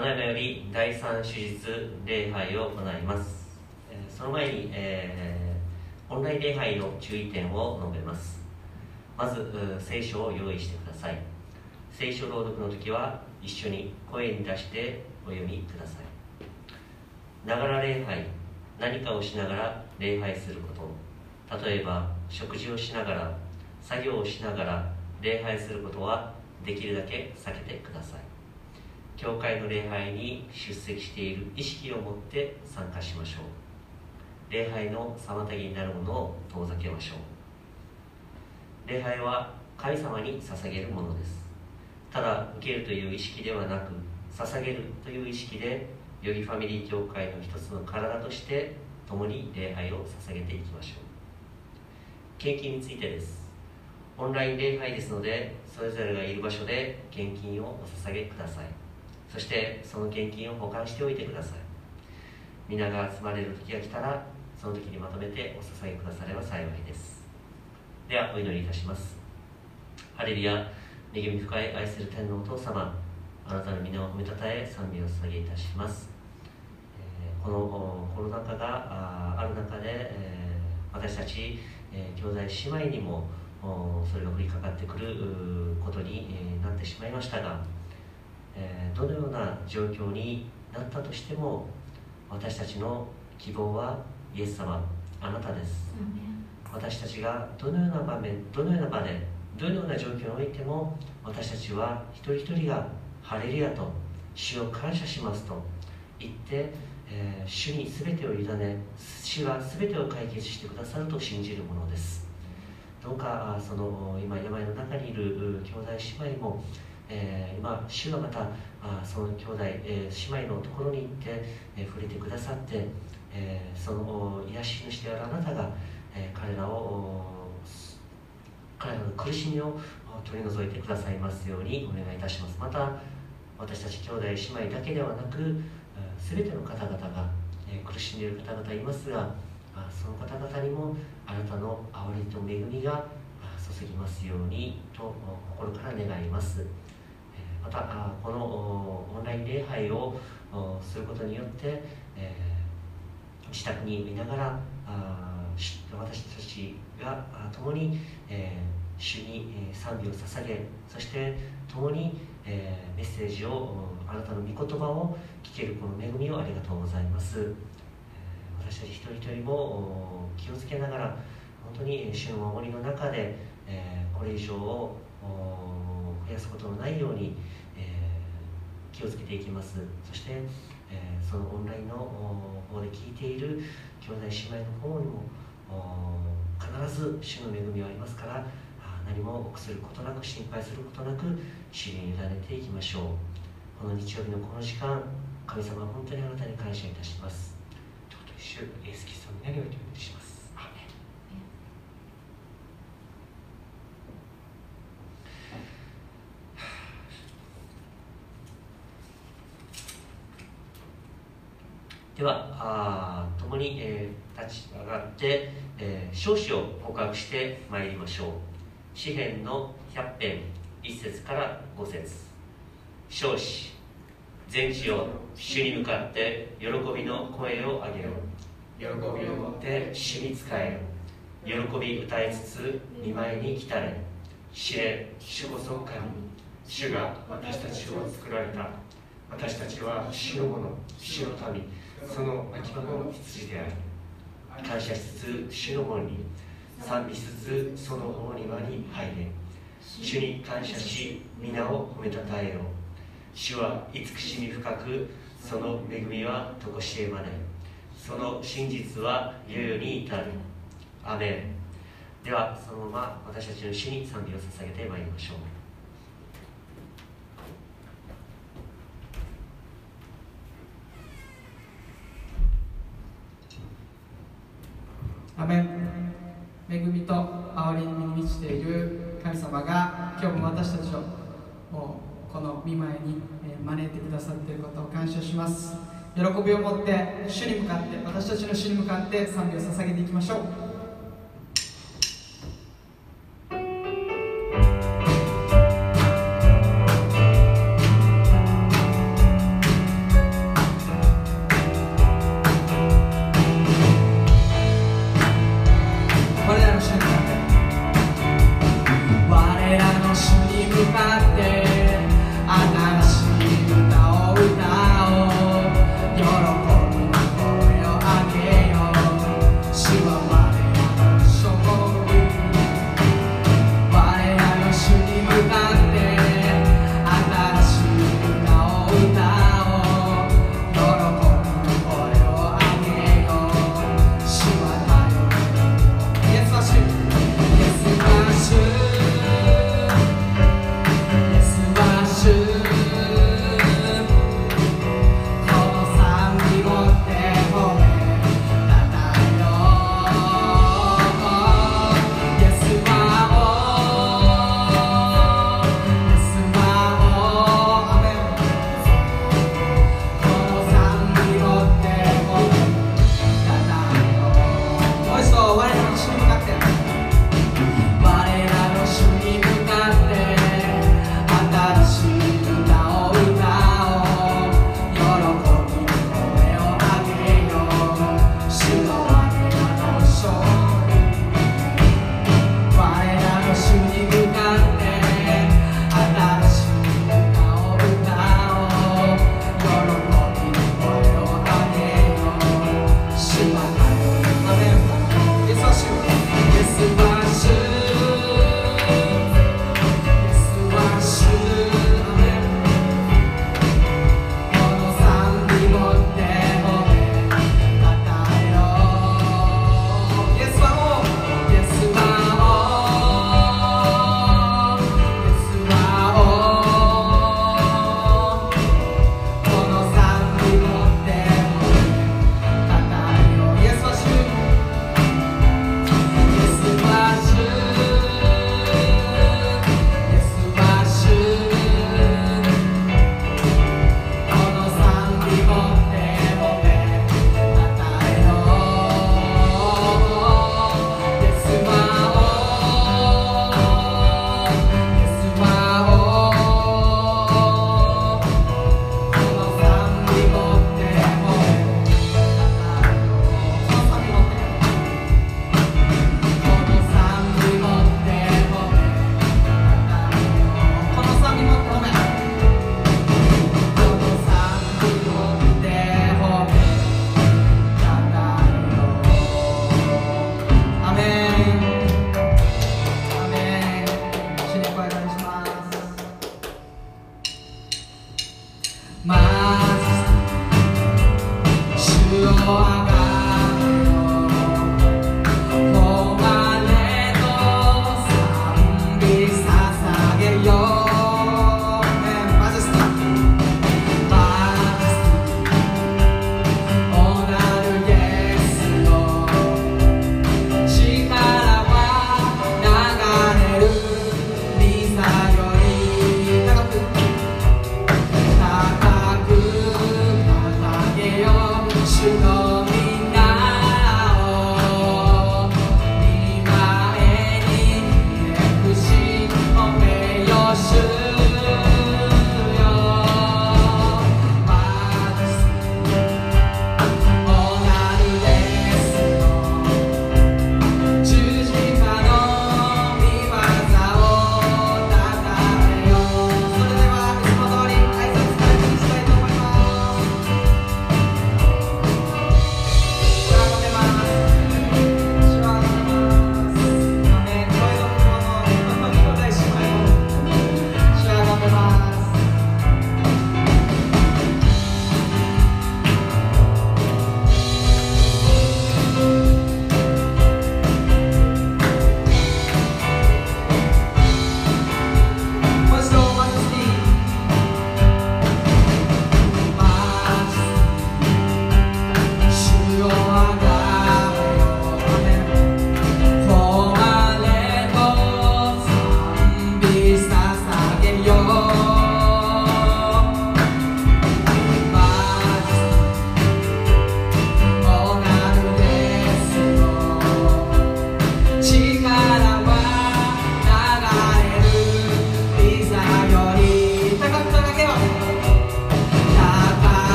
だいまより第三手術礼拝を行います。えその前に、えーオンライン礼拝の注意点を述べます。まず聖書を用意してください。聖書朗読の時は一緒に声に出してお読みください。ながら礼拝何かをしながら礼拝すること。例えば食事をしながら作業をしながら礼拝することはできるだけ避けてください。教会の礼拝に出席している意識を持って参加しましょう。礼拝の妨げになるものを遠ざけましょう。礼拝は神様に捧げるものです。ただ受けるという意識ではなく捧げるという意識でよりファミリー教会の一つの体として共に礼拝を捧げていきましょう。献金についてです。オンライン礼拝ですのでそれぞれがいる場所で献金をお捧げください。そしてその献金を保管しておいてください。皆が集まれる時が来たらその時にまとめてお捧げくだされば幸いです。ではお祈りいたします。ハレルヤ恵み深い愛する天のお父様あなたの皆を褒めたたえ賛美を捧げいたします、えーこのコロナ禍がある中で、えー私たち、えー兄弟姉妹にもそれが降りかかってくることに、えなってしまいましたが、えーどのような状況になったとしても私たちの希望はイエス様あなたです。私たちがどのような場面どのような場でどのような状況においても私たちは一人一人が「ハレルヤ」と「主を感謝します」と言って、えー主に全てを委ね主は全てを解決してくださると信じるものです。どうかあその今病の中にいるう兄弟姉妹も、えー今主がまたあその兄弟、えー姉妹のところに行って、えー触れてくださって、えーその癒し主であるあなたが、えー彼らを彼らの苦しみを取り除いてくださいますようにお願いいたします。また私たち兄弟姉妹だけではなくすべての方々が、えー苦しんでいる方々いますがあその方々にもあなたの憐れみと恵みが注ぎますようにと心から願います、またこのオンライン礼拝をすることによって、えー自宅にいながら私たちが共に、えー主に、賛美を捧げそして共に、えーメッセージをあなたの御言葉を聞けるこの恵みをありがとうございます、私たち一人一人も気をつけながら本当に主の守りの中で、えーこれ以上を増やすことのないように、気をつけていきます。そして、えーそのオンラインの方で聞いている兄弟姉妹の方にも必ず主の恵みはありますから何も臆することなく心配することなく主に委ねていきましょう。この日曜日のこの時間神様は本当にあなたに感謝いたします。主イエス・キストの皆においてお祈りしますアーメンではあー共に、えー立ち上がって、えー、少子を告白してまいりましょう。詩篇の100編1節から5節。少子全地を主に向かって喜びの声を上げよ喜びを持持って主に仕えよ喜び歌いつつ見舞いに来たれ。知れ主こそ神。主が私たちを作られた。私たちは主のもの主の民その秋葉の羊である感謝しつつ主の門に賛美しつつその大庭に入れ。主に感謝し皆を褒めたたえよう主は慈しみ深くその恵みはとこしえまねその真実は世々に至る。アメン。ではそのまま私たちの主に賛美を捧げてまいりましょう。アメン。恵みと憐れみに満ちている。神様が今日も私たちをこの見舞いに招いてくださっていることを感謝します。喜びを持って主に向かって私たちの主に向かって賛美を捧げていきましょう「「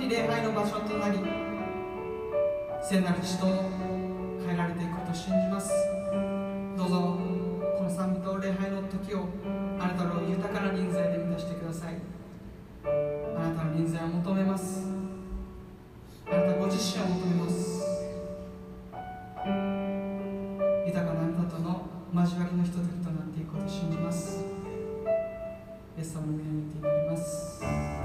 に礼拝の場所となり聖なる人を変えられていくことを信じます。どうぞこの賛美と礼拝の時をあなたの豊かな人材で満たしてください。あなたの人材を求めます。あなたご自身を求めます。豊かなあなたとの交わりのひとときとなっていくことを信じます。イエス様の皆にて祈ります。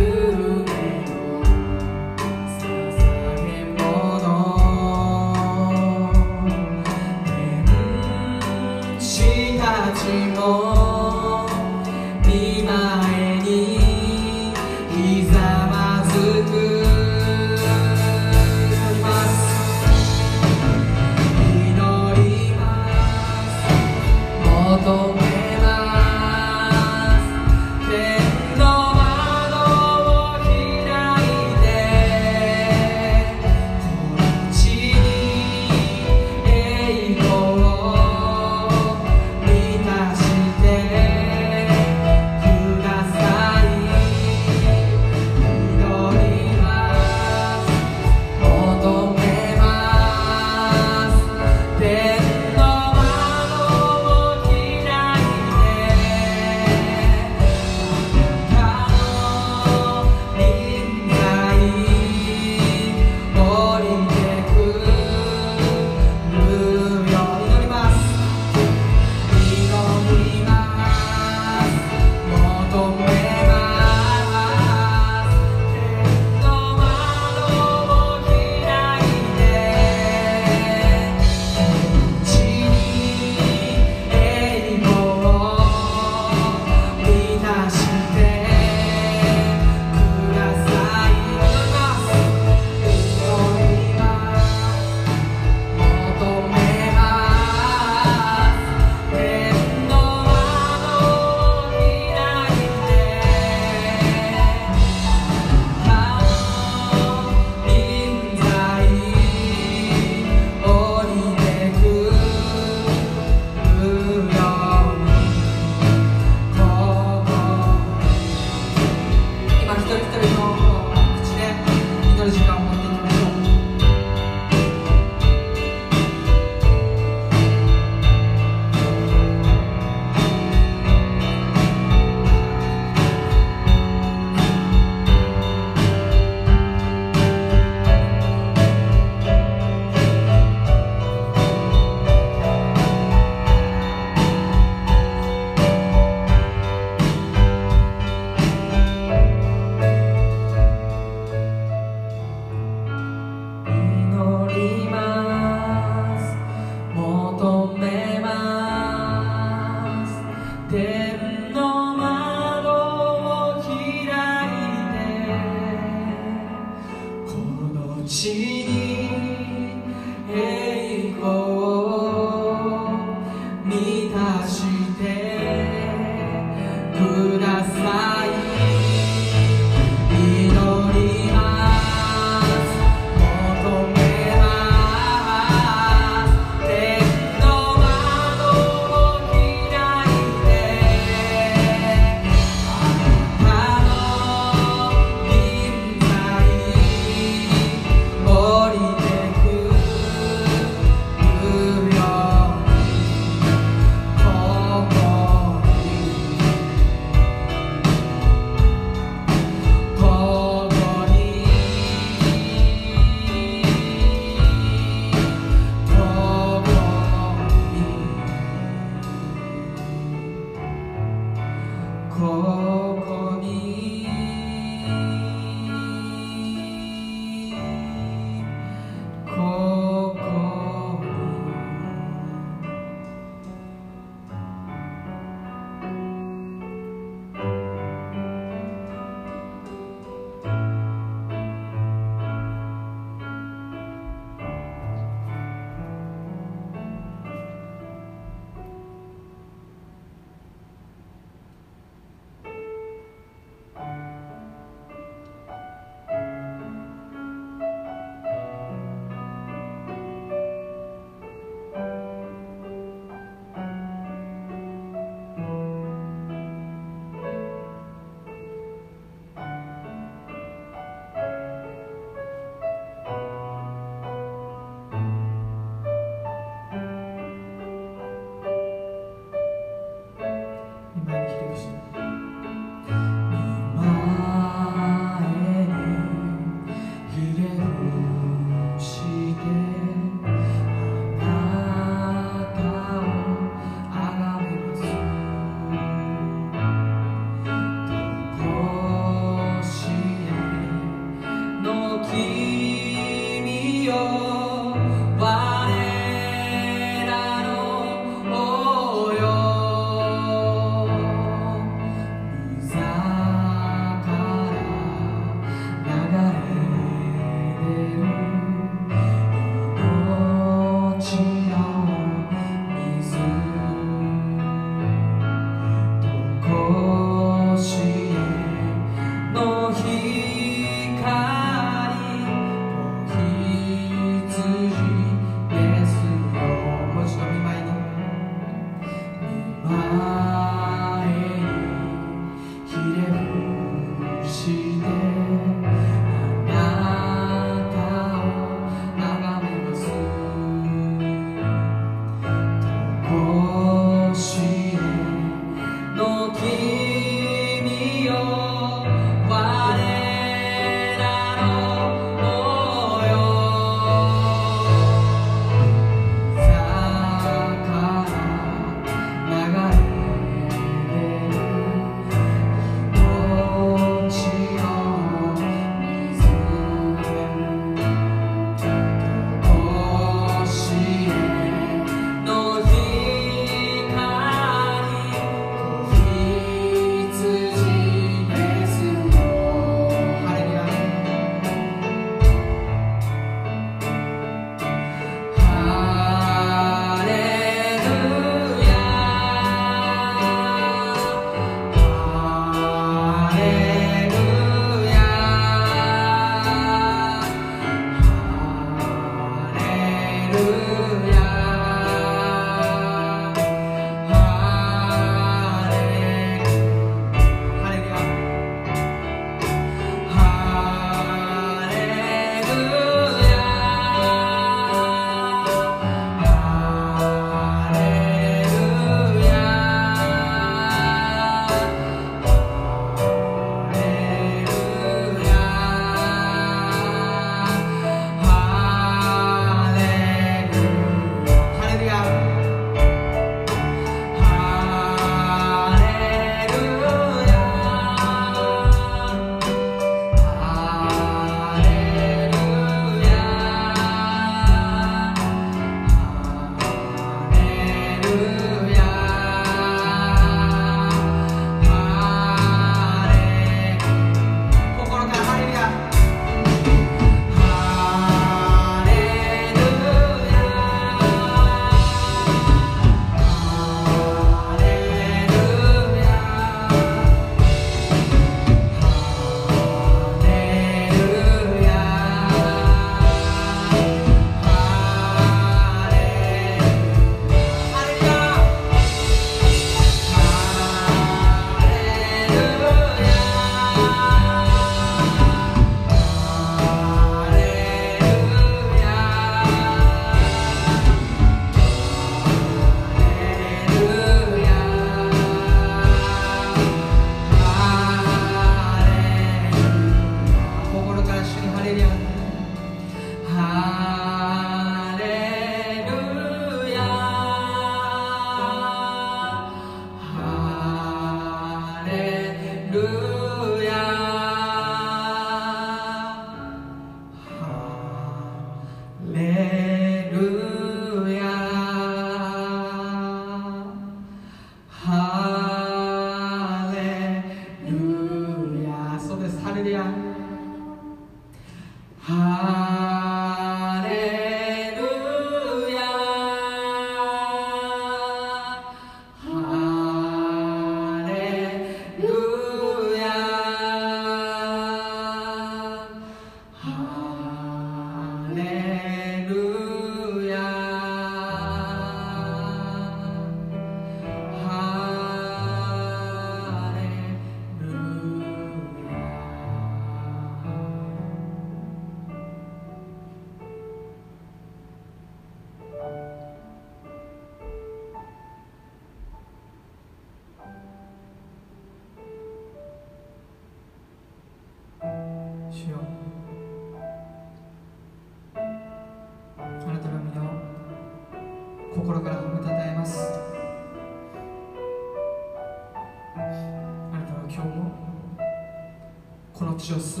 地をす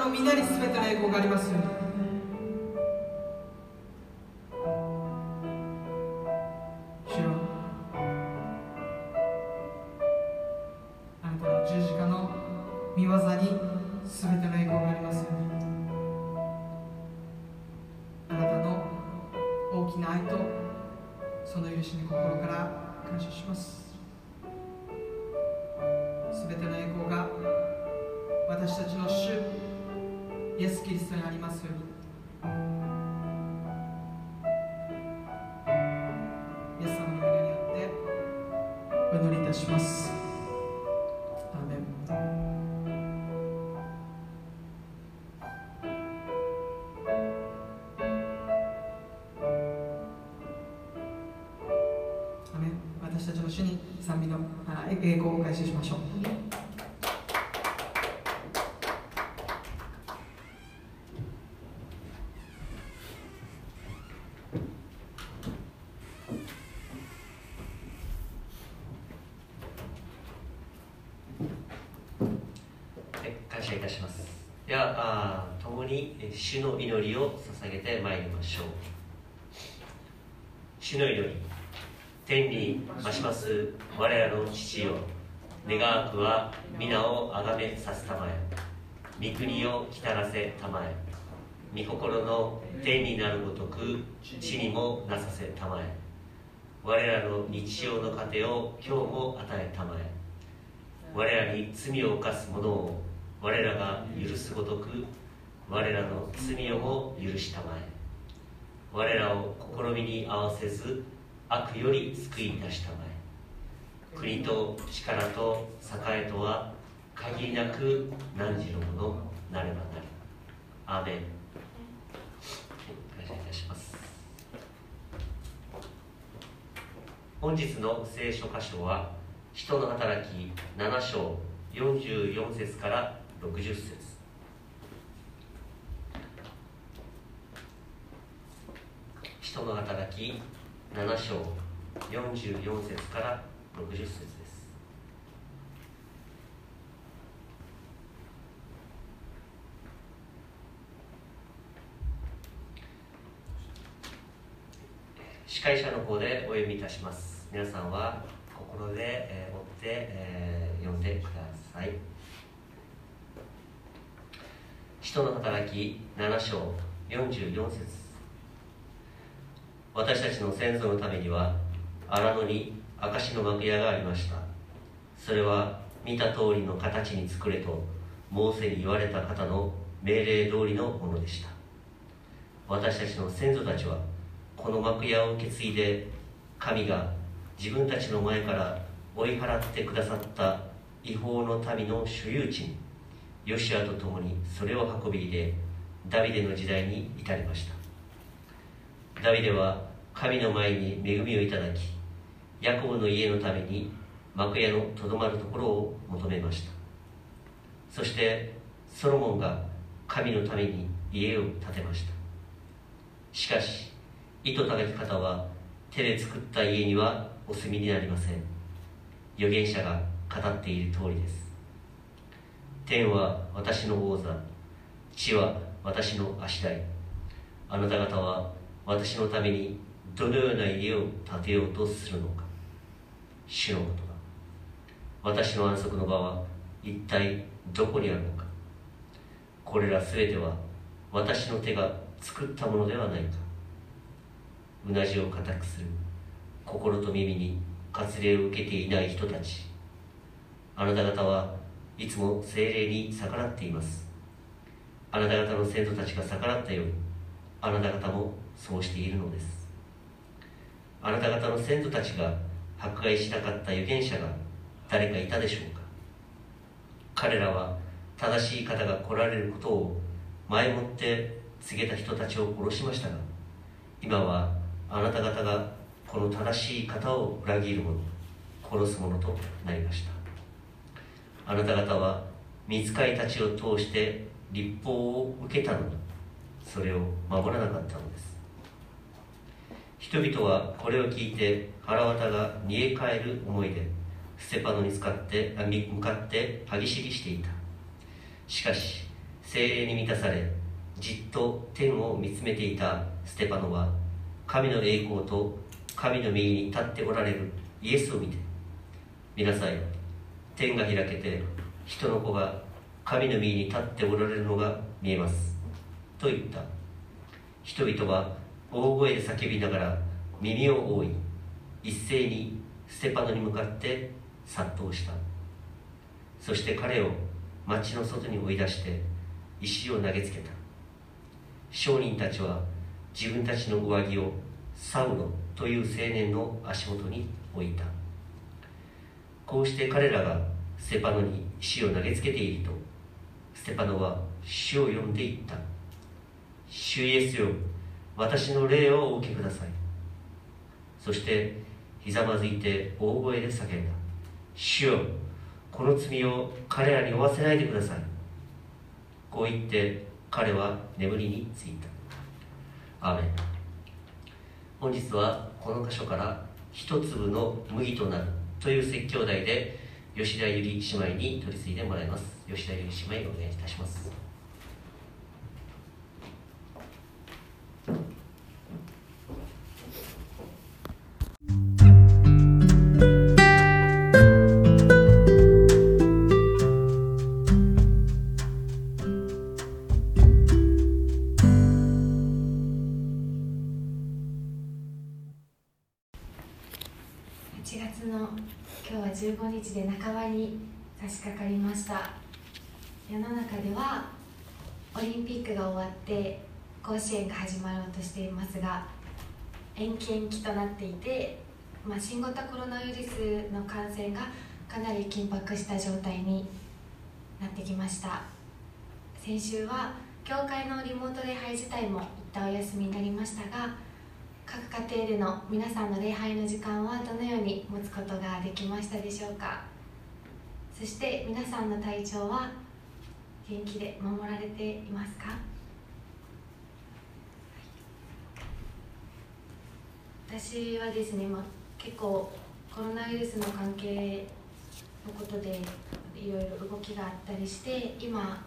の皆に全ての栄光がありますように。全ての栄光が私たちの主イエス・キリストにありますように。御心の天になるごとく地にもなさせたまえ、我らの日曜の糧を今日も与えたまえ、我らに罪を犯す者を我らが許すごとく我らの罪をも許したまえ。我らを試みに合わせず悪より救い出したまえ。国と力と栄とは限りなく汝のものなればなりアーメン感謝いたします本日の聖書箇所は人の働き7章44節から60節。人の働き7章44節から60節です司会者の方でお読みいたします。皆さんは心で、え、追って、えー読んでください。人の働き7章44節。私たちの先祖のためには荒野に証の幕屋がありました。それは見た通りの形に作れとモーセに言われた方の命令通りのものでした。私たちの先祖たちはこの幕屋を受け継いで神が自分たちの前から追い払ってくださった違法の民の所有地にヨシアと共にそれを運び入れダビデの時代に至りました。ダビデは神の前に恵みをいただきヤコブの家のために幕屋のとどまるところを求めました。そしてソロモンが神のために家を建てました。しかし意図高き方は手で作った家にはお住みになりません。預言者が語っている通りです。天は私の王座。地は私の足台。あなた方は私のためにどのような家を建てようとするのか。主のことだ私の安息の場は一体どこにあるのか。これら全ては私の手が作ったものではないか。うなじを固くする。心と耳に割礼を受けていない人たち。あなた方はいつも精霊に逆らっています。あなた方の先祖たちが逆らったよう。にあなた方もそうしているのです。あなた方の先祖たちが迫害しなかった預言者が誰かいたでしょうか。彼らは正しい方が来られることを前もって告げた人たちを殺しましたが今はあなた方がこの正しい方を裏切る者殺す者となりました。あなた方は見つかいたちを通して立法を受けたのにそれを守らなかったのです。人々はこれを聞いて腹渡が煮え返る思いでステパノに使って向かって歯ぎしりしていた。しかし精霊に満たされじっと天を見つめていたステパノは神の栄光と神の右に立っておられるイエスを見て見なさい天が開けて人の子が神の右に立っておられるのが見えます。と言った。人々は大声で叫びながら耳を覆い一斉にステパノに向かって殺到した。そして彼を町の外に追い出して石を投げつけた。商人たちは自分たちの上着をサウロという青年の足元に置いた。こうして彼らがステパノに石を投げつけているとステパノは主を呼んでいった。主イエスよ私の霊をお受けください。そしてひざまずいて大声で叫んだ。主よこの罪を彼らに負わせないでください。こう言って彼は眠りについた。アーメン本日はこの箇所から一粒の麦となるという説教題で吉田ゆり姉妹に取り次いでもらいます。吉田ゆり姉妹お願いいたします。に差し掛かりました。世の中ではオリンピックが終わって甲子園が始まろうとしていますが延期延期となっていて、まあ、新型コロナウイルスの感染がかなり緊迫した状態になってきました。先週は教会のリモート礼拝自体も一旦お休みになりましたが各家庭での皆さんの礼拝の時間はどのように持つことができましたでしょうか。そして皆さんの体調は元気で守られていますか？私はですね、まあ、結構コロナウイルスの関係のことでいろいろ動きがあったりして今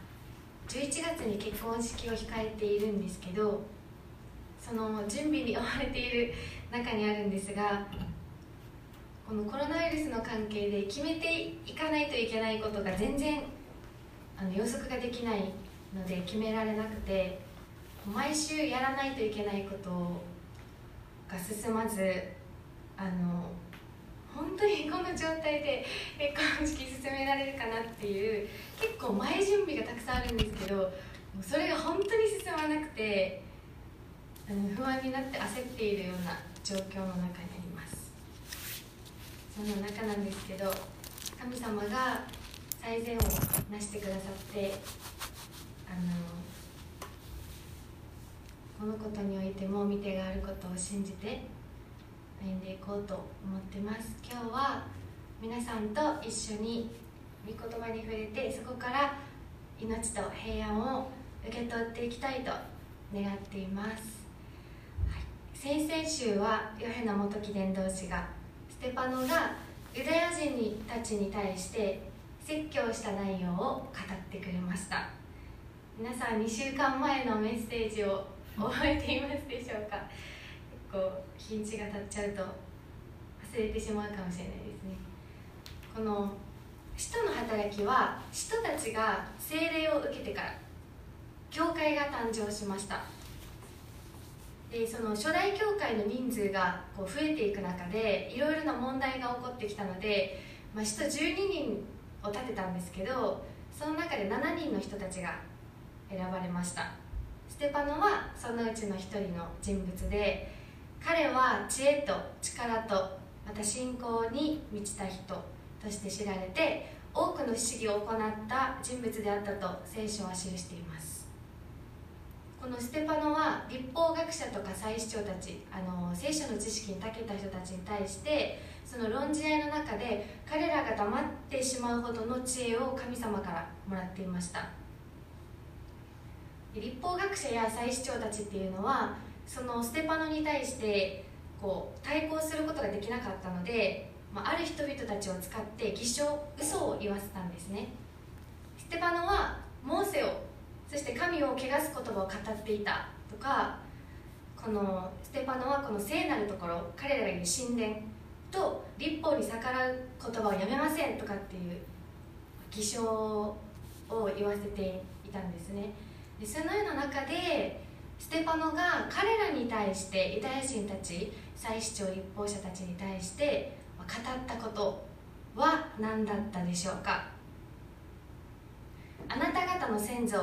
11月に結婚式を控えているんですけどその準備に追われている中にあるんですがこのコロナウイルスの関係で決めていかないといけないことが全然あの予測ができないので決められなくて毎週やらないといけないことが進まずあの本当にこの状態で結婚式進められるかなっていう結構前準備がたくさんあるんですけどそれが本当に進まなくてあの不安になって焦っているような状況の中にそんな中なんですけど神様が最善をなしてくださってあのこのことにおいても見てがあることを信じて歩んでいこうと思ってます。今日は皆さんと一緒に御言葉に触れてそこから命と平安を受け取っていきたいと願っています、はい、先々週はヨヘナ元記伝道師がステパノがユダヤ人たちに対して説教した内容を語ってくれました。皆さん2週間前のメッセージを覚えていますでしょうか？結構日にちが経っちゃうと忘れてしまうかもしれないですね。この使徒の働きは使徒たちが聖霊を受けてから教会が誕生しました。でその初代教会の人数がこう増えていく中でいろいろな問題が起こってきたので、まあ、使徒12人を立てたんですけどその中で7人の人たちが選ばれました。ステパノはそのうちの一人の人物で彼は知恵と力とまた信仰に満ちた人として知られて多くの不思議を行った人物であったと聖書は記しています。このステパノは立法学者とか祭司長たちあの聖書の知識に長けた人たちに対してその論じ合いの中で彼らが黙ってしまうほどの知恵を神様からもらっていました。立法学者や祭司長たちっていうのはそのステパノに対してこう対抗することができなかったので、まあ、ある人々たちを使って偽証嘘を言わせたんですね。ステパノはモーセをそして神を汚す言葉を語っていた。とかこのステパノはこの聖なるところ彼らが言う神殿と立法に逆らう言葉をやめません。とかっていう偽証を言わせていたんですね。でそのような中でステパノが彼らに対してユダヤ人たち祭司長立法者たちに対して語ったことは何だったでしょうか。あなた方の先祖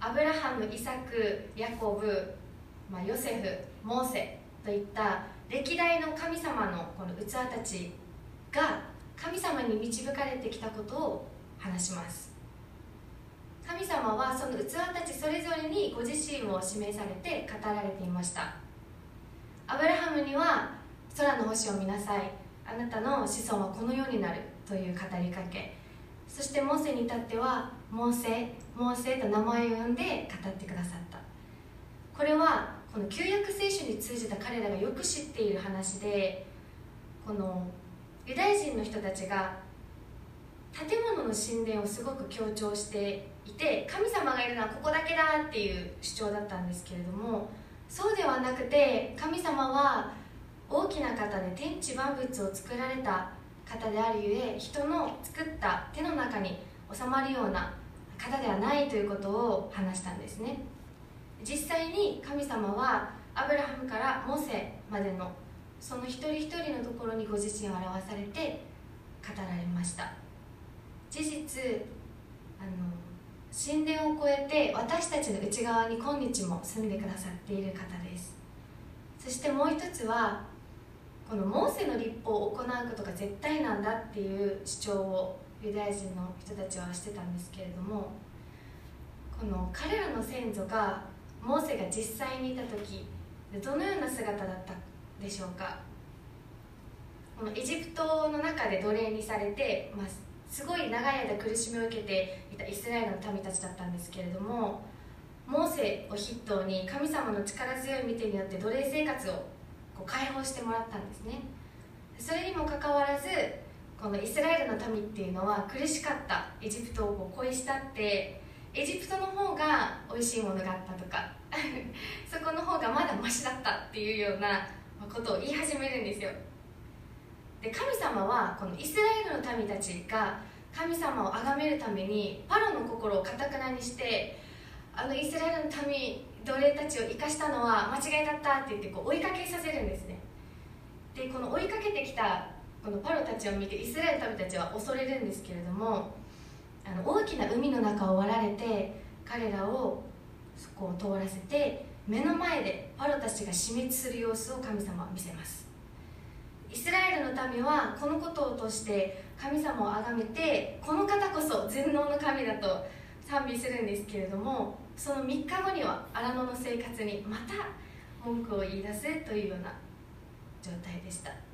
アブラハムイサクヤコブ、まあ、ヨセフモーセといった歴代の神様のこの器たちが神様に導かれてきたことを話します。神様はその器たちそれぞれにご自身を示されて語られていました。アブラハムには空の星を見なさい。あなたの子孫はこの世になるという語りかけ。そしてモーセに至ってはモーセモーセと名前を呼んで語ってくださった。これはこの旧約聖書に通じた彼らがよく知っている話でこのユダヤ人の人たちが建物の神殿をすごく強調していて神様がいるのはここだけだっていう主張だったんですけれどもそうではなくて神様は大きな方で天地万物を作られた方であるゆえ人の作った手の中に収まるような方ではないということを話したんですね。実際に神様はアブラハムからモセまでのその一人一人のところにご自身を表されて語られました。事実あの神殿を越えて私たちの内側に今日も住んでくださっている方です。そしてもう一つはこのモーセの立法を行うことが絶対なんだっていう主張をユダヤ人の人たちはしてたんですけれどもこの彼らの先祖がモーセが実際にいた時どのような姿だったでしょうか？このエジプトの中で奴隷にされて、まあ、すごい長い間苦しみを受けていたイスラエルの民たちだったんですけれどもモーセを筆頭に神様の力強い見てによって奴隷生活をこう解放してもらったんですね。それにもかかわらずこのイスラエルの民っていうのは苦しかった。エジプトを恋したってエジプトの方が美味しいものがあったとか。そこの方がまだマシだったっていうようなことを言い始めるんですよ。で神様はこのイスラエルの民たちが神様を崇めるためにパロの心をかたくなにしてあのイスラエルの民奴隷たちを生かしたのは間違いだったって言ってこう追いかけさせるんですね。でこの追いかけてきたこのパロたちを見てイスラエルの民たちは恐れるんですけれどもあの大きな海の中を割られて彼らをそこを通らせて目の前でパロたちが死滅する様子を神様は見せます。イスラエルの民はこのことを通して神様を崇めてこの方こそ全能の神だと賛美するんですけれどもその3日後には荒野の生活にまた文句を言い出すというような状態でした。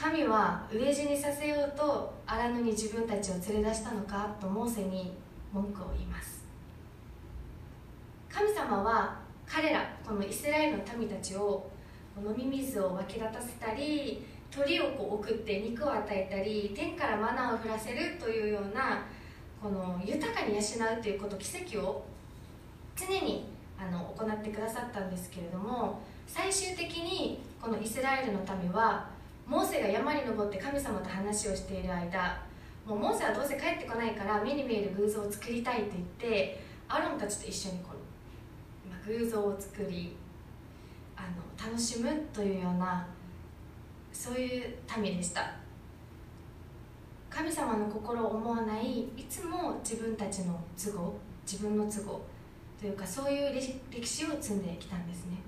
神は飢え死にさせようと荒野に自分たちを連れ出したのかとモーセに文句を言います。神様は彼らこのイスラエルの民たちを飲み水を湧き立たせたり鳥をこう送って肉を与えたり天からマナーを降らせるというようなこの豊かに養うということ奇跡を常にあの行ってくださったんですけれども最終的にこのイスラエルの民はモーセが山に登って神様と話をしている間もうモーセはどうせ帰ってこないから目に見える偶像を作りたいと言ってアロンたちと一緒にこの偶像を作りあの楽しむというようなそういう民でした。神様の心を思わないいつも自分たちの都合自分の都合というかそういう歴史を積んできたんですね。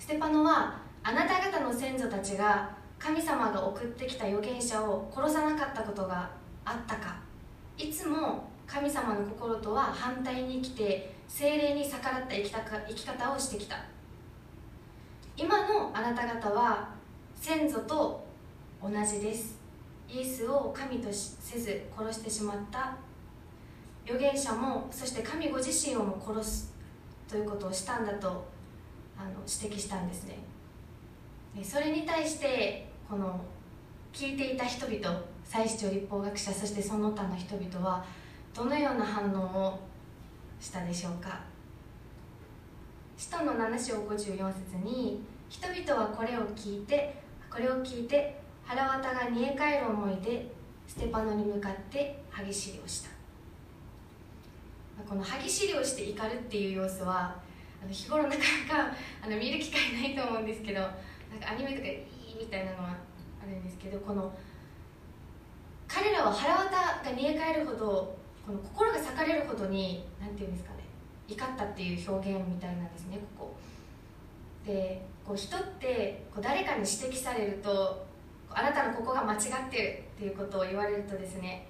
ステパノはあなた方の先祖たちが神様が送ってきた預言者を殺さなかったことがあったか。いつも神様の心とは反対に生きて精霊に逆らった生きた生き方をしてきた。今のあなた方は先祖と同じです。イエスを神とせず殺してしまった。預言者もそして神ご自身をも殺すということをしたんだとあの指摘したんですね。それに対してこの聞いていた人々祭司長立法学者そしてその他の人々はどのような反応をしたでしょうか？使徒の7章54節に人々はこれを聞いてこれを聞いて腹渡が煮え返る思いでステパノに向かって歯ぎしりをした。この歯ぎしりをして怒るっていう様子は日頃なかなかあの見る機会ないと思うんですけどなんかアニメとかいいみたいなのはあるんですけどこの彼らは腹渡が煮え返るほどこの心が裂かれるほどに何て言うんですかね怒ったっていう表現みたいなんですねここ。でこう人ってこう誰かに指摘されるとあなたのここが間違ってるっていうことを言われるとですね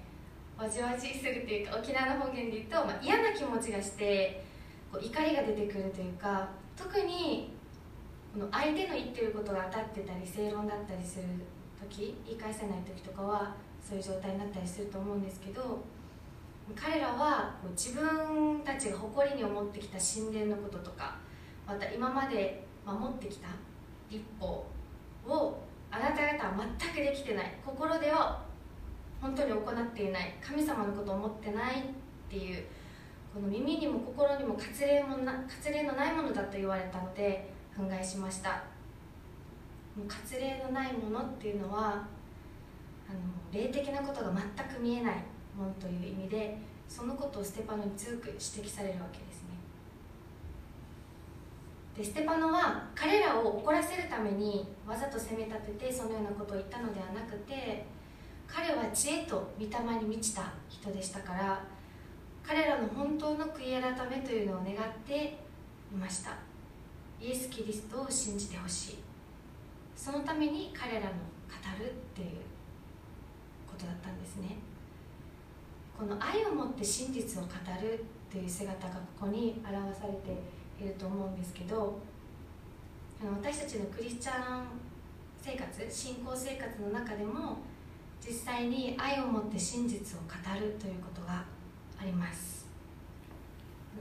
わじわじするというか沖縄の方言で言うと、まあ、嫌な気持ちがしてこう怒りが出てくるというか特にこの相手の言ってることが当たってたり正論だったりする時言い返せない時とかはそういう状態になったりすると思うんですけど彼らは自分たちが誇りに思ってきた神殿のこととかまた今まで守ってきた立法をあなた方は全くできてない。心では本当に行っていない。神様のことを思ってないっていうこの耳にも心にも割礼もな割礼のないものだと言われたので憤慨しました。割礼のないものっていうのはあの霊的なことが全く見えないものという意味でそのことをステパノに強く指摘されるわけですね。でステパノは彼らを怒らせるためにわざと責め立ててそのようなことを言ったのではなくて彼は知恵と御霊に満ちた人でしたから彼らの本当の悔い改めというのを願っていました。イエス・キリストを信じてほしい。そのために彼らの語るっていうことだったんですね。この愛を持って真実を語るという姿がここに表されていると思うんですけど私たちのクリスチャン生活信仰生活の中でも実際に愛を持って真実を語るということがあります。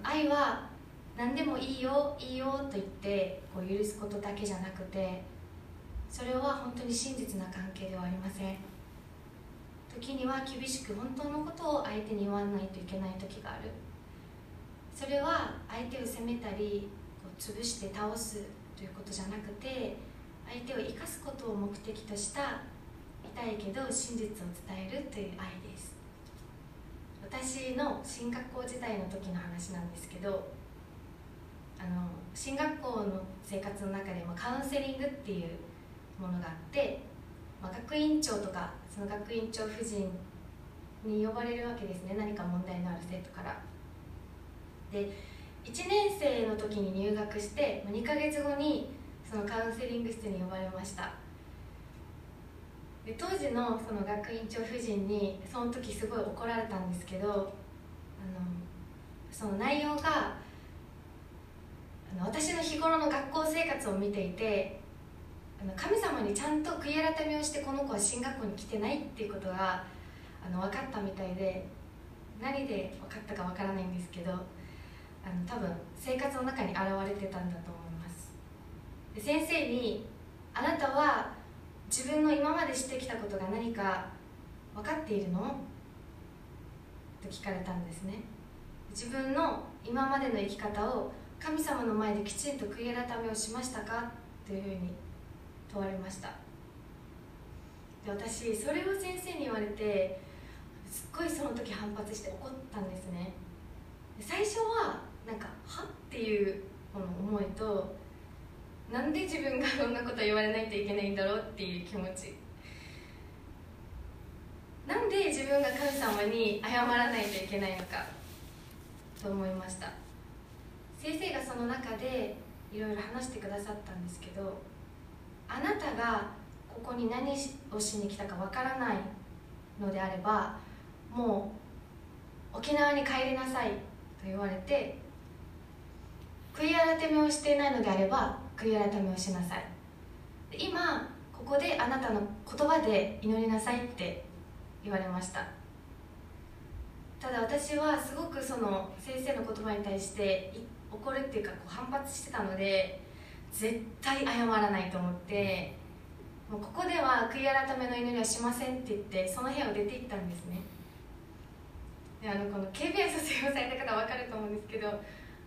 愛は何でもいいよいいよと言ってこう許すことだけじゃなくてそれは本当に真実な関係ではありません。時には厳しく本当のことを相手に言わないといけない時がある。それは相手を責めたりこう潰して倒すということじゃなくて相手を生かすことを目的とした痛いけど真実を伝えるという愛です。私の進学校時代の時の話なんですけどあの進学校の生活の中でもカウンセリングっていうものがあって、まあ、学院長とかその学院長夫人に呼ばれるわけですね。何か問題のある生徒から。で1年生の時に入学して2ヶ月後にそのカウンセリング室に呼ばれました。で当時のその学院長夫人にその時すごい怒られたんですけどあのその内容があの私の日頃の学校生活を見ていてあの神様にちゃんと悔い改めをしてこの子は進学校に来てないっていうことがあの分かったみたいで何で分かったか分からないんですけどあの多分生活の中に現れてたんだと思いますで先生に「あなたは自分の今までしてきたことが何か分かっているの?」と聞かれたんですね自分の今までの生き方を神様の前できちんと悔い改めをしましたか？というふうに問われました。で私それを先生に言われてすっごいその時反発して怒ったんですね。最初はなんかは？っていうこの思いとなんで自分がそんなこと言われないといけないんだろうっていう気持ち。なんで自分が神様に謝らないといけないのかと思いました。先生がその中でいろいろ話してくださったんですけどあなたがここに何をしに来たかわからないのであればもう沖縄に帰りなさいと言われて悔い改めをしていないのであれば悔い改めをしなさい。今ここであなたの言葉で祈りなさいって言われました。ただ私はすごくその先生の言葉に対して怒るっていうかこう反発してたので絶対謝らないと思ってもうここでは悔い改めの祈りはしませんって言ってその部屋を出て行ったんですね。であのこの KBS 卒業された方分かると思うんですけど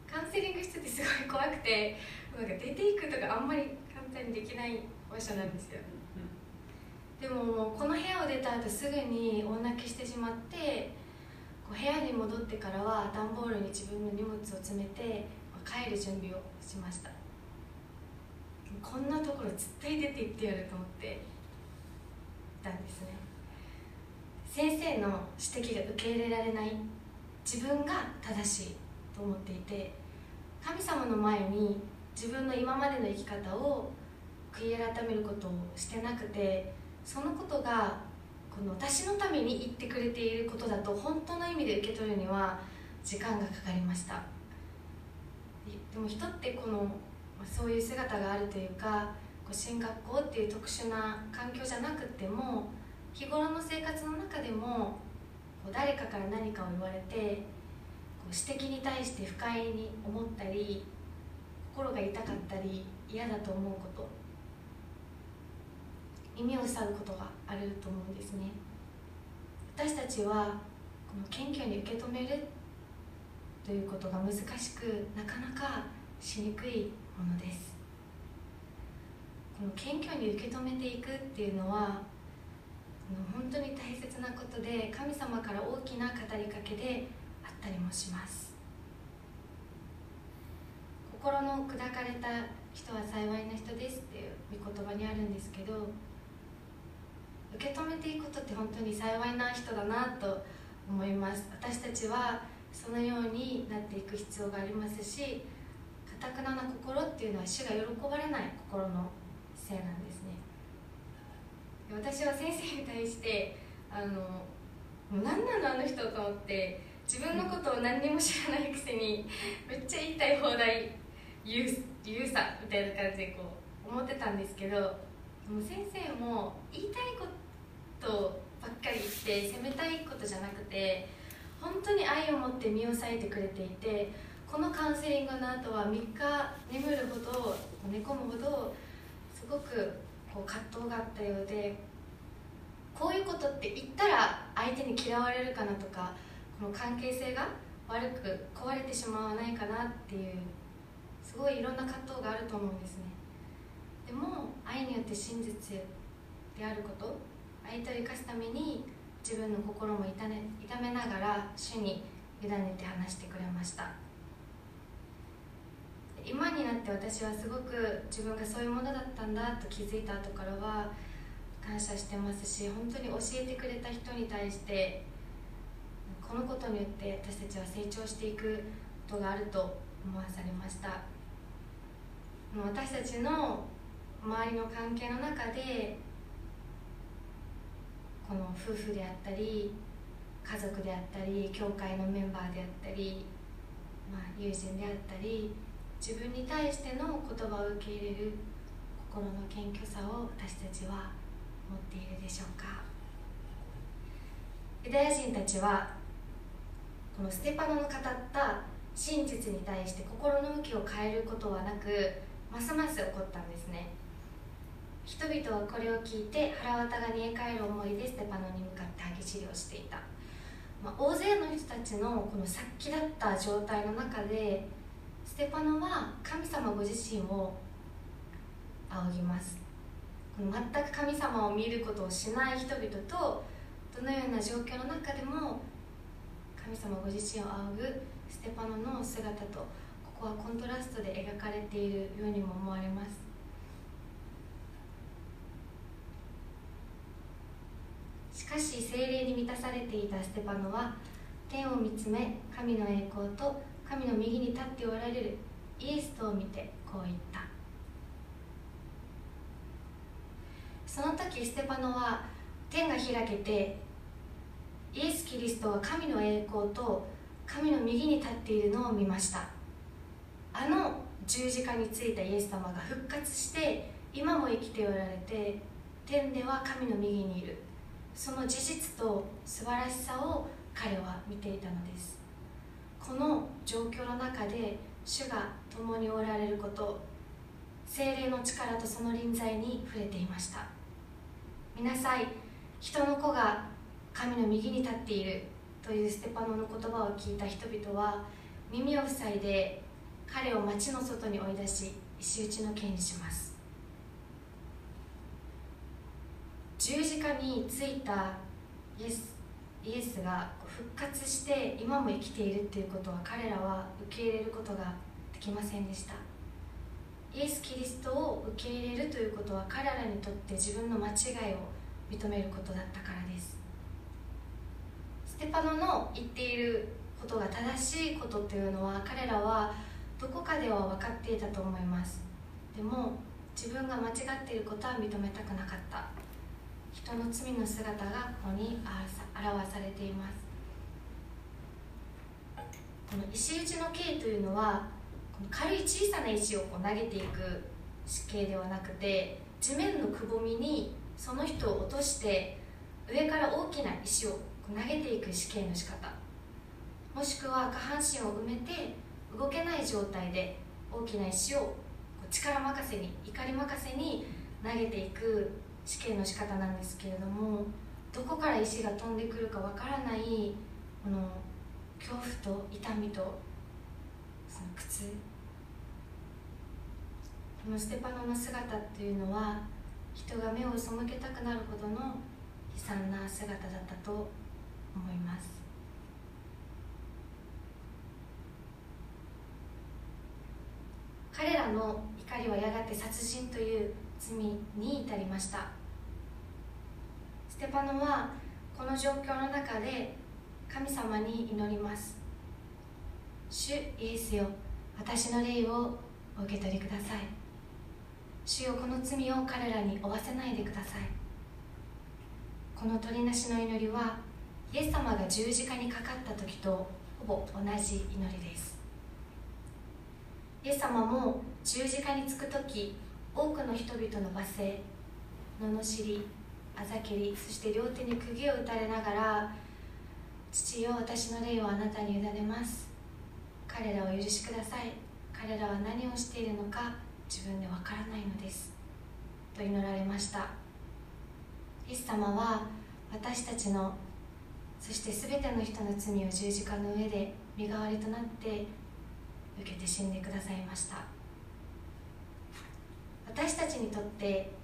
カウンセリング室ってすごい怖くてなんか出ていくとかあんまり簡単にできない場所なんですよ。でもこの部屋を出た後すぐに大泣きしてしまってこう部屋に戻ってからは段ボールに自分の荷物を詰めて帰る準備をしました。こんなところ絶対出て行ってやると思ってたんですね。先生の指摘が受け入れられない自分が正しいと思っていて神様の前に自分の今までの生き方を悔い改めることをしてなくてそのことがこの私のために言ってくれていることだと本当の意味で受け取るには時間がかかりました。でも人ってこのそういう姿があるというか進学校っていう特殊な環境じゃなくても日頃の生活の中でも誰かから何かを言われてこう指摘に対して不快に思ったり心が痛かったり嫌だと思うこと。耳を塞ぐことがあると思うんですね。私たちはこの謙虚に受け止めるということが難しくなかなかしにくいものです。この謙虚に受け止めていくっていうのは本当に大切なことで神様から大きな語りかけであったりもします。心の砕かれた人は幸いな人ですっていう御言葉にあるんですけど受け止めていくことって本当に幸いな人だなと思います。私たちはそのようになっていく必要がありますしかたくなな心っていうのは主が喜ばれない心のせいなんですね。私は先生に対してあのもう何なのあの人と思って自分のことを何にも知らないくせにめっちゃ言いたい放題言う言うさみたいな感じでこう思ってたんですけどもう先生も言いたいことばっかり言って責めたいことじゃなくて本当に愛を持って身を裂いてくれていてこのカウンセリングの後は3日眠るほど寝込むほどすごくこう葛藤があったようでこういうことって言ったら相手に嫌われるかなとかこの関係性が悪く壊れてしまわないかなっていうすごいいろんな葛藤があると思うんですね。でも愛によって真実であること相手を生かすために自分の心も痛め痛めながら主に委ねて話してくれました。今になって私はすごく自分がそういうものだったんだと気づいた後からは感謝してますし本当に教えてくれた人に対してこのことによって私たちは成長していくことがあると思わされました。私たちの周りの関係の中でこの夫婦であったり家族であったり教会のメンバーであったり、まあ、友人であったり自分に対しての言葉を受け入れる心の謙虚さを私たちは持っているでしょうか。ユダヤ人たちはこのステパノの語った真実に対して心の向きを変えることはなくますます怒ったんですね。人々はこれを聞いて腹渡が煮え返る思いでステパノに向かって歯ぎしりをしていた、まあ、大勢の人たちのこの殺気だった状態の中でステパノは神様ご自身を仰ぎます。全く神様を見ることをしない人々とどのような状況の中でも神様ご自身を仰ぐステパノの姿とここはコントラストで描かれているようにも思われます。しかし精霊に満たされていたステパノは天を見つめ神の栄光と神の右に立っておられるイエスとを見てこう言った。その時ステパノは天が開けてイエス・キリストが神の栄光と神の右に立っているのを見ました。あの十字架についたイエス様が復活して今も生きておられて天では神の右にいる。その事実と素晴らしさを彼は見ていたのです。この状況の中で主が共におられること精霊の力とその臨在に触れていました。見なさい人の子が神の右に立っているというステパノの言葉を聞いた人々は耳を塞いで彼を町の外に追い出し石打ちの刑にします。十字架についたイエスイエスが復活して今も生きているっていうことは彼らは受け入れることができませんでした。イエス・キリストを受け入れるということは彼らにとって自分の間違いを認めることだったからです。ステパノの言っていることが正しいことっていうのは彼らはどこかでは分かっていたと思います。でも自分が間違っていることは認めたくなかった。人の罪の姿がここに表されています。この石打ちの刑というのはこの軽い小さな石をこう投げていく死刑ではなくて地面のくぼみにその人を落として上から大きな石を投げていく死刑の仕方。もしくは下半身を埋めて動けない状態で大きな石を力任せに怒り任せに投げていく死刑の仕方なんですけれどもどこから石が飛んでくるかわからないこの恐怖と痛みとその苦痛このステパノの姿っていうのは人が目を背けたくなるほどの悲惨な姿だったと思います。彼らの怒りはやがて殺人という罪に至りました。テパノはこの状況の中で神様に祈ります。主イエスよ私の霊をお受け取りください。主よこの罪を彼らに負わせないでください。この取りなしの祈りはイエス様が十字架にかかった時とほぼ同じ祈りです。イエス様も十字架につく時多くの人々の罵声罵りあざけりそして両手に釘を打たれながら父よ私の霊をあなたに委ねます。彼らを許しください。彼らは何をしているのか自分でわからないのです。と祈られました。イエス様は私たちのそして全ての人の罪を十字架の上で身代わりとなって受けて死んでくださいました。私たちにとって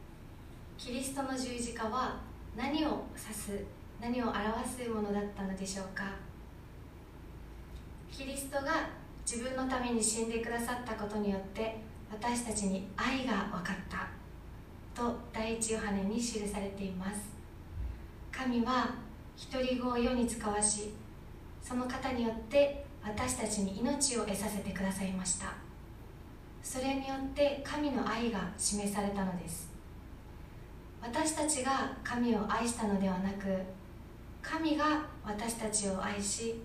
キリストの十字架は何を指す何を表すものだったのでしょうか？キリストが自分のために死んでくださったことによって私たちに愛が分かった。と第一ヨハネに記されています。神は独り子を世に使わしその方によって私たちに命を得させてくださいました。それによって神の愛が示されたのです。私たちが神を愛したのではなく神が私たちを愛し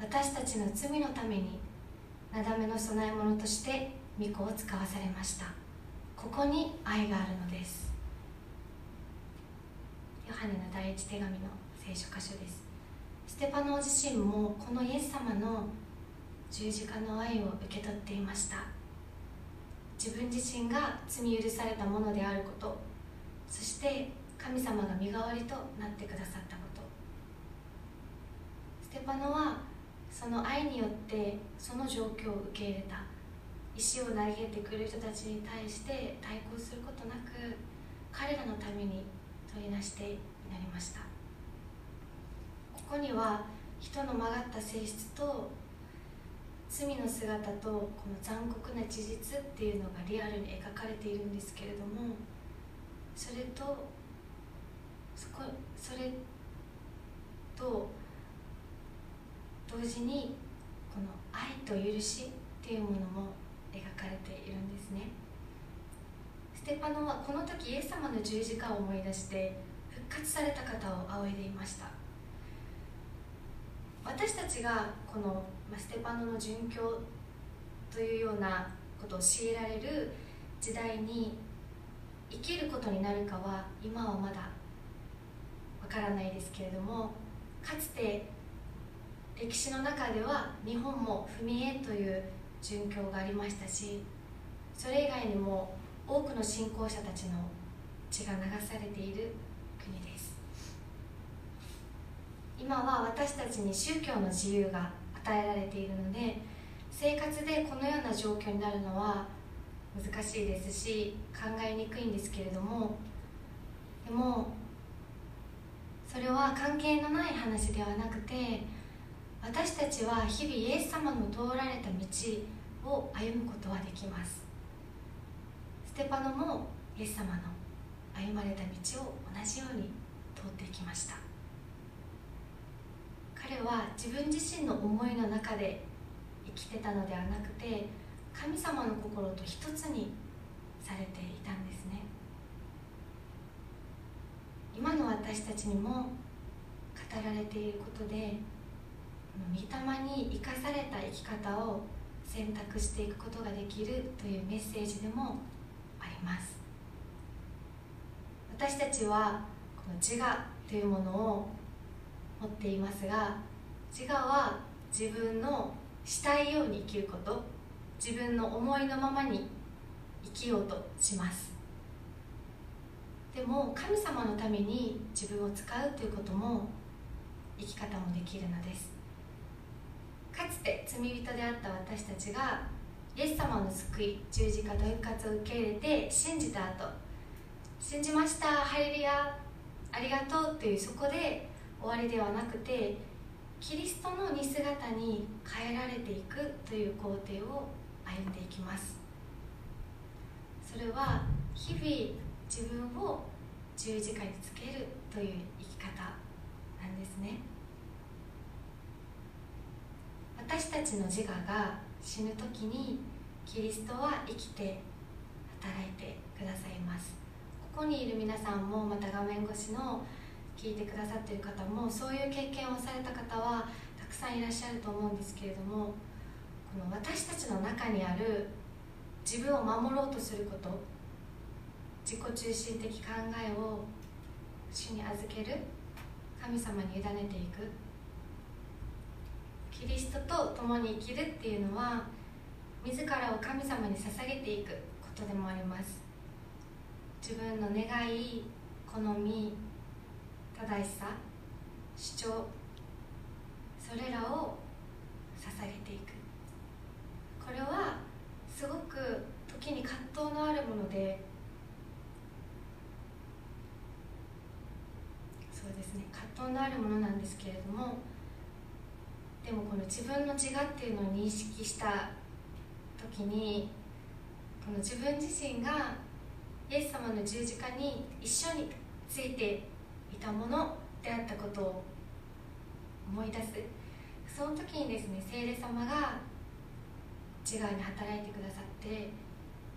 私たちの罪のためになだめの供え物として御子を使わされました。ここに愛があるのです。ヨハネの第一手紙の聖書箇所です。ステパノ自身もこのイエス様の十字架の愛を受け取っていました。自分自身が罪許されたものであることそして神様が身代わりとなってくださったこと。ステパノはその愛によってその状況を受け入れた。石を投げてくる人たちに対して対抗することなく彼らのために取りなしてなりました。ここには人の曲がった性質と罪の姿とこの残酷な事実っていうのがリアルに描かれているんですけれどもそれとそこそれと同時にこの愛と許しっていうものも描かれているんですね。ステパノはこの時イエス様の十字架を思い出して復活された方を仰いでいました。私たちがこのステパノの殉教というようなことを強いられる時代に生きることになるかは今はまだわからないですけれどもかつて歴史の中では日本も踏み絵という殉教がありましたしそれ以外にも多くの信仰者たちの血が流されている国です。今は私たちに宗教の自由が与えられているので生活でこのような状況になるのは難しいですし考えにくいんですけれどもでもそれは関係のない話ではなくて私たちは日々イエス様の通られた道を歩むことはできます。ステパノもイエス様の歩まれた道を同じように通ってきました。彼は自分自身の思いの中で生きてたのではなくて神様の心と一つにされていたんですね。今の私たちにも語られていることで御霊に生かされた生き方を選択していくことができるというメッセージでもあります。私たちはこの自我というものを持っていますが自我は自分のしたいように生きること。自分の思いのままに生きようとします。でも神様のために自分を使うということも生き方もできるのです。かつて罪人であった私たちがイエス様の救い十字架と復活を受け入れて信じた後信じましたハレルヤありがとうっていうそこで終わりではなくてキリストの似姿に変えられていくという工程を歩んでいきます。それは日々自分を十字架につけるという生き方なんですね。私たちの自我が死ぬ時にキリストは生きて働いてくださいます。ここにいる皆さんもまた画面越しの聞いてくださっている方もそういう経験をされた方はたくさんいらっしゃると思うんですけれども私たちの中にある自分を守ろうとすること自己中心的考えを主に預ける神様に委ねていくキリストと共に生きるっていうのは自らを神様に捧げていくことでもあります。自分の願い好み正しさ主張それらを捧げていく。これはすごく時に葛藤のあるものでそうですね葛藤のあるものなんですけれどもでもこの自分の自我っていうのを認識した時にこの自分自身がイエス様の十字架に一緒についていたものであったことを思い出す。その時にですね聖霊様が内側に働いてくださって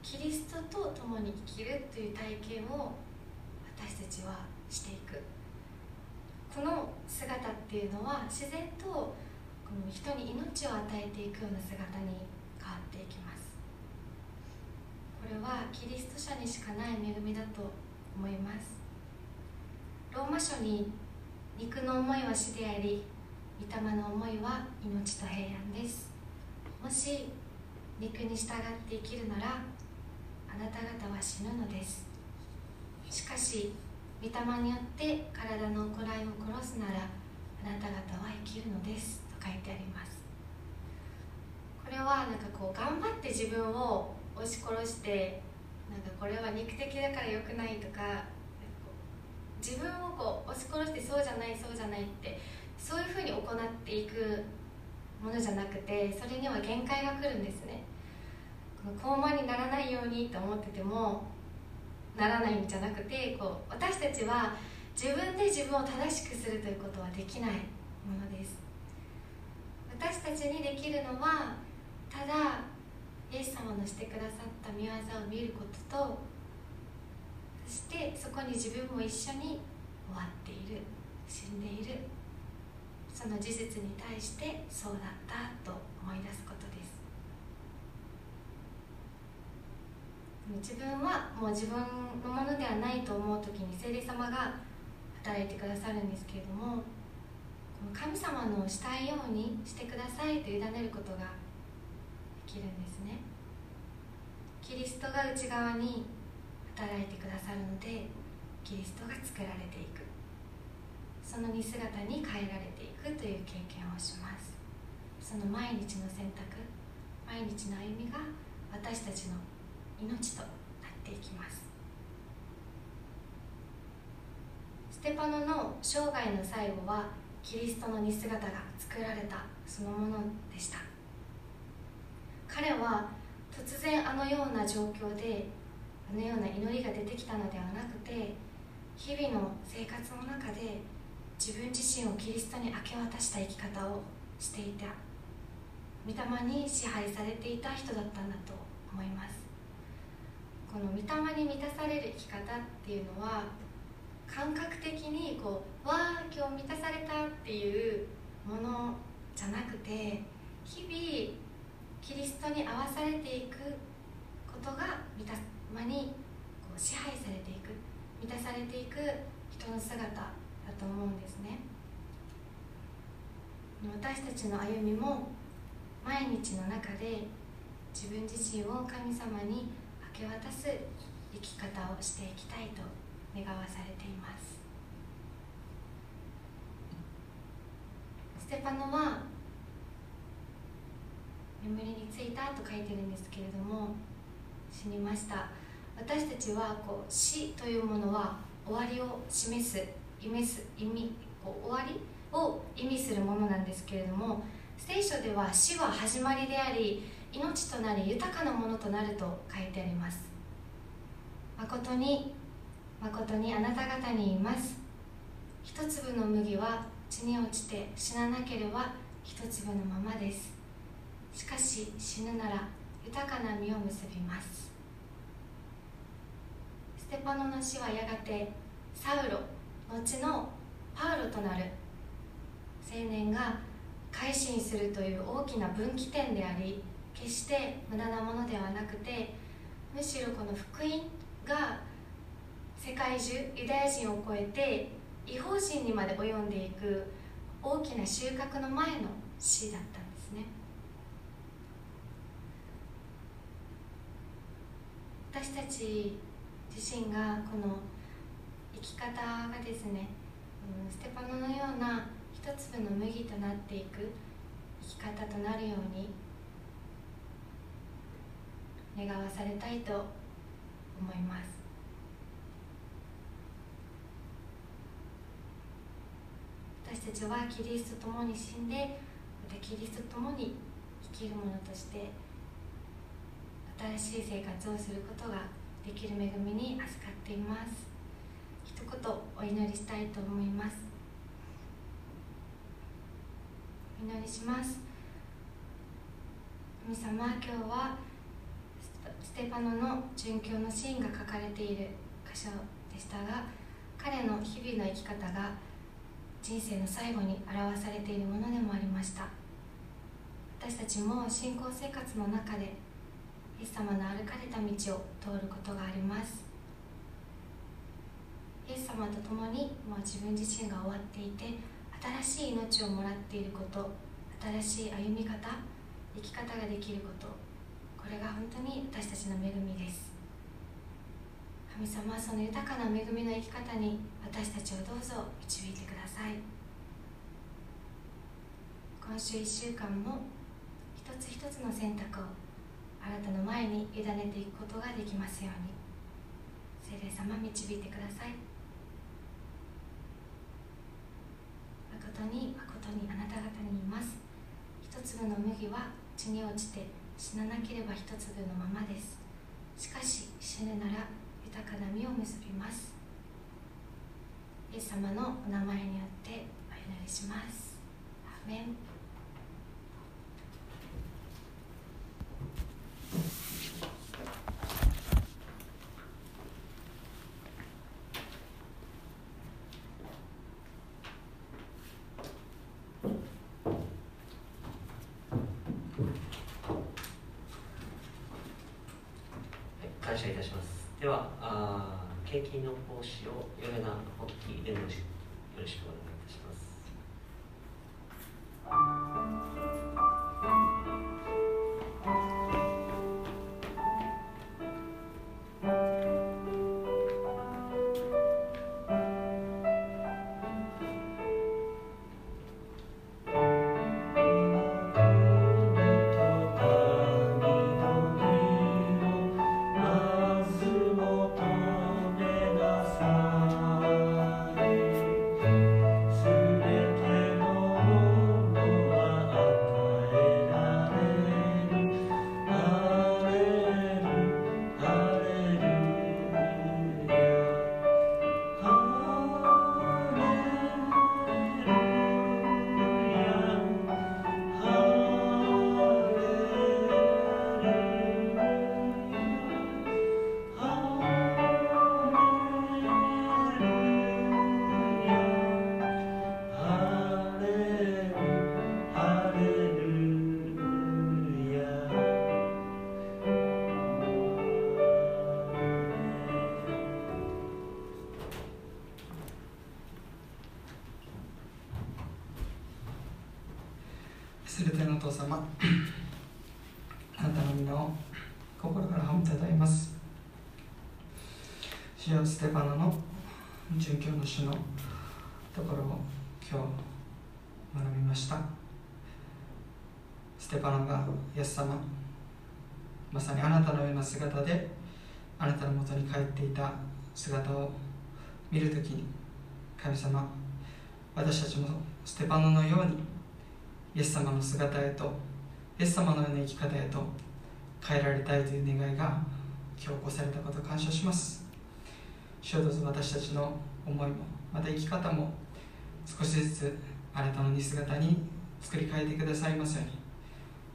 キリストと共に生きるという体験を私たちはしていく。この姿っていうのは自然とこの人に命を与えていくような姿に変わっていきます。これはキリスト者にしかない恵みだと思います。ローマ書に肉の思いは死であり御霊の思いは命と平安です。もし肉に従って生きるならあなた方は死ぬのです。しかし御霊によって体の行いを殺すならあなた方は生きるのです。と書いてあります。これはなんかこう頑張って自分を押し殺してなんかこれは肉的だから良くないとか自分をこう押し殺してそうじゃないそうじゃないってそういうふうに行っていくものじゃなくてそれには限界が来るんですね。高慢にならないようにと思っててもならないんじゃなくてこう私たちは自分で自分を正しくするということはできないものです。私たちにできるのはただイエス様のしてくださった見業を見ることとそしてそこに自分も一緒に終わっている死んでいるその事実に対してそうだったと思い出すことです。自分はもう自分のものではないと思う時に聖霊様が働いてくださるんですけれども神様のしたいようにしてくださいと委ねることができるんですね。キリストが内側に働いてくださるのでキリストが作られていく。その似姿に変えられていくという経験をします。その毎日の選択毎日の歩みが私たちの命となっていきます。ステパノの生涯の最後はキリストの似姿が作られたそのものでした。彼は突然あのような状況であのような祈りが出てきたのではなくて日々の生活の中で自分自身をキリストに明け渡した生き方をしていた。御霊に支配されていた人だったんだと思います。この御霊に満たされる生き方っていうのは感覚的にこうわあ今日満たされたっていうものじゃなくて日々キリストに合わされていくことが御霊にこう支配されていく満たされていく人の姿だと思うんですね。私たちの歩みも毎日の中で自分自身を神様にけ渡す生き方をしていきたいと願わされています。ステパノは眠りについたと書いてるんですけれども死にました。私たちはこう死というものは終わりを示す意味す意味こう終わりを意味するものなんですけれども聖書では死は始まりであり命となり豊かなものとなると書いてあります。誠に誠にあなた方に言います。一粒の麦は地に落ちて死ななければ一粒のままです。しかし死ぬなら豊かな実を結びます。ステパノの死はやがてサウロ後のパウロとなる。青年が改心するという大きな分岐点であり決して無駄なものではなくてむしろこの福音が世界中ユダヤ人を超えて違法人にまで及んでいく大きな収穫の前の死だったんですね。私たち自身がこの生き方がですねステパノのような一粒の麦となっていく生き方となるように願わされたいと思います。私たちはキリストと共に死んでまたキリストと共に生きるものとして新しい生活をすることができる恵みに預かっています。一言お祈りしたいと思います。お祈りします。神様今日はステパノの殉教のシーンが書かれている箇所でしたが彼の日々の生き方が人生の最後に表されているものでもありました。私たちも信仰生活の中でイエス様の歩かれた道を通ることがあります。イエス様と共にもう自分自身が終わっていて新しい命をもらっていること新しい歩み方生き方ができることこれが本当に私たちの恵みです。神様はその豊かな恵みの生き方に私たちをどうぞ導いてください。今週1週間も一つ一つの選択をあなたの前に委ねていくことができますように。聖霊様導いてください。誠に誠にあなた方にいます。一粒の麦は地に落ちて死ななければ一粒のままです。しかし死ぬなら豊かな実を結びます。イエス様のお名前によってお祈りします。アメン。様あなたの皆を心から褒めたたえます。主よステパノの殉教の主のところを今日学びました。ステパノがイエス様まさにあなたのような姿であなたのもとに帰っていた姿を見るときに神様私たちもステパノのようにイエス様の姿へとイエス様のような生き方へと変えられたいという願いが今日起こされたことを感謝します。主どうぞ私たちの思いもまた生き方も少しずつあなたの似姿に作り変えてくださいますように。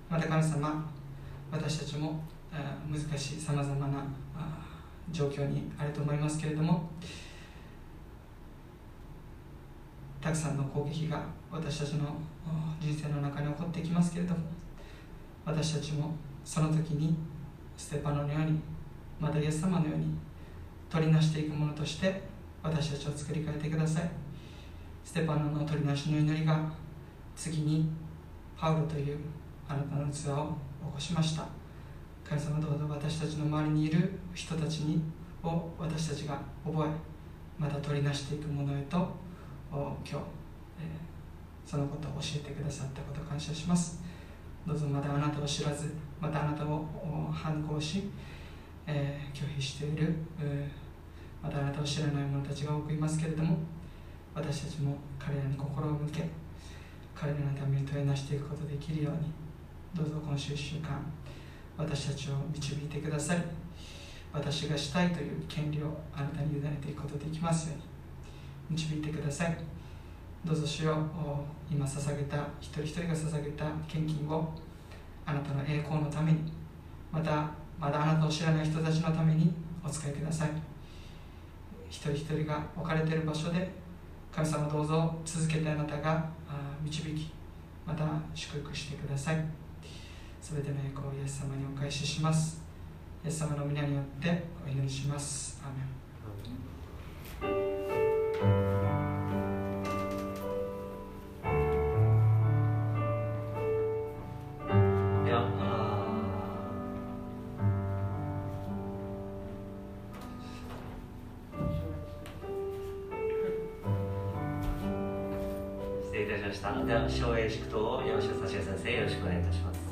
また神様私たちも難しいさまざまな状況にあると思いますけれどもたくさんの攻撃が私たちの人生の中に起こってきますけれども私たちもその時にステパノのようにまたイエス様のように取りなしていくものとして私たちを作り変えてください。ステパノの取りなしの祈りが次にパウロというあなたの器を起こしました。神様どうぞ私たちの周りにいる人たちにを私たちが覚えまた取りなしていくものへと今日、えー、そのことを教えてくださったこと感謝します。どうぞまだあなたを知らずまたあなたを反抗し、えー、拒否している、えー、またあなたを知らない者たちが多くいますけれども私たちも彼らに心を向け彼らのために問いなしていくことができるようにどうぞ今週1週間私たちを導いてください私がしたいという権利をあなたに委ねていくことができますように。導いてください。どうぞ主よ今捧げた一人一人が捧げた献金をあなたの栄光のためにまたまだあなたを知らない人たちのためにお使いください。一人一人が置かれている場所で神様どうぞ続けてあなたが導きまた祝福してください。すべての栄光をイエス様にお返しします。イエス様の皆によってお祈りします。アメン。ましたでは、省営祝祷を山下幸也先生、よろしくお願いいたします。「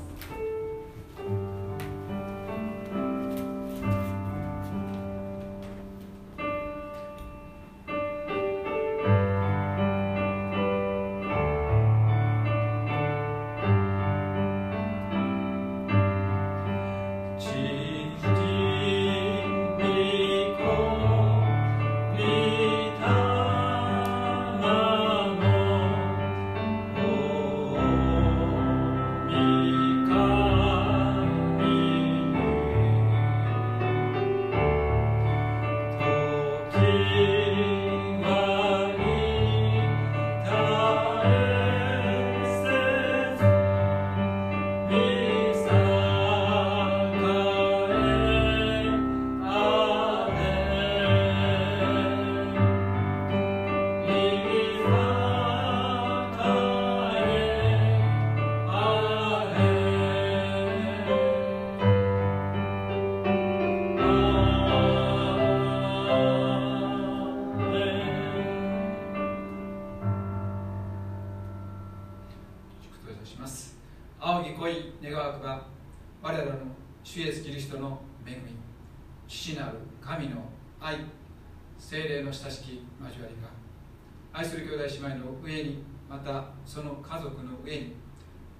その家族の上に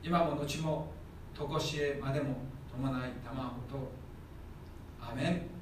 今も後も常しえまでも伴いたまごと。アメン。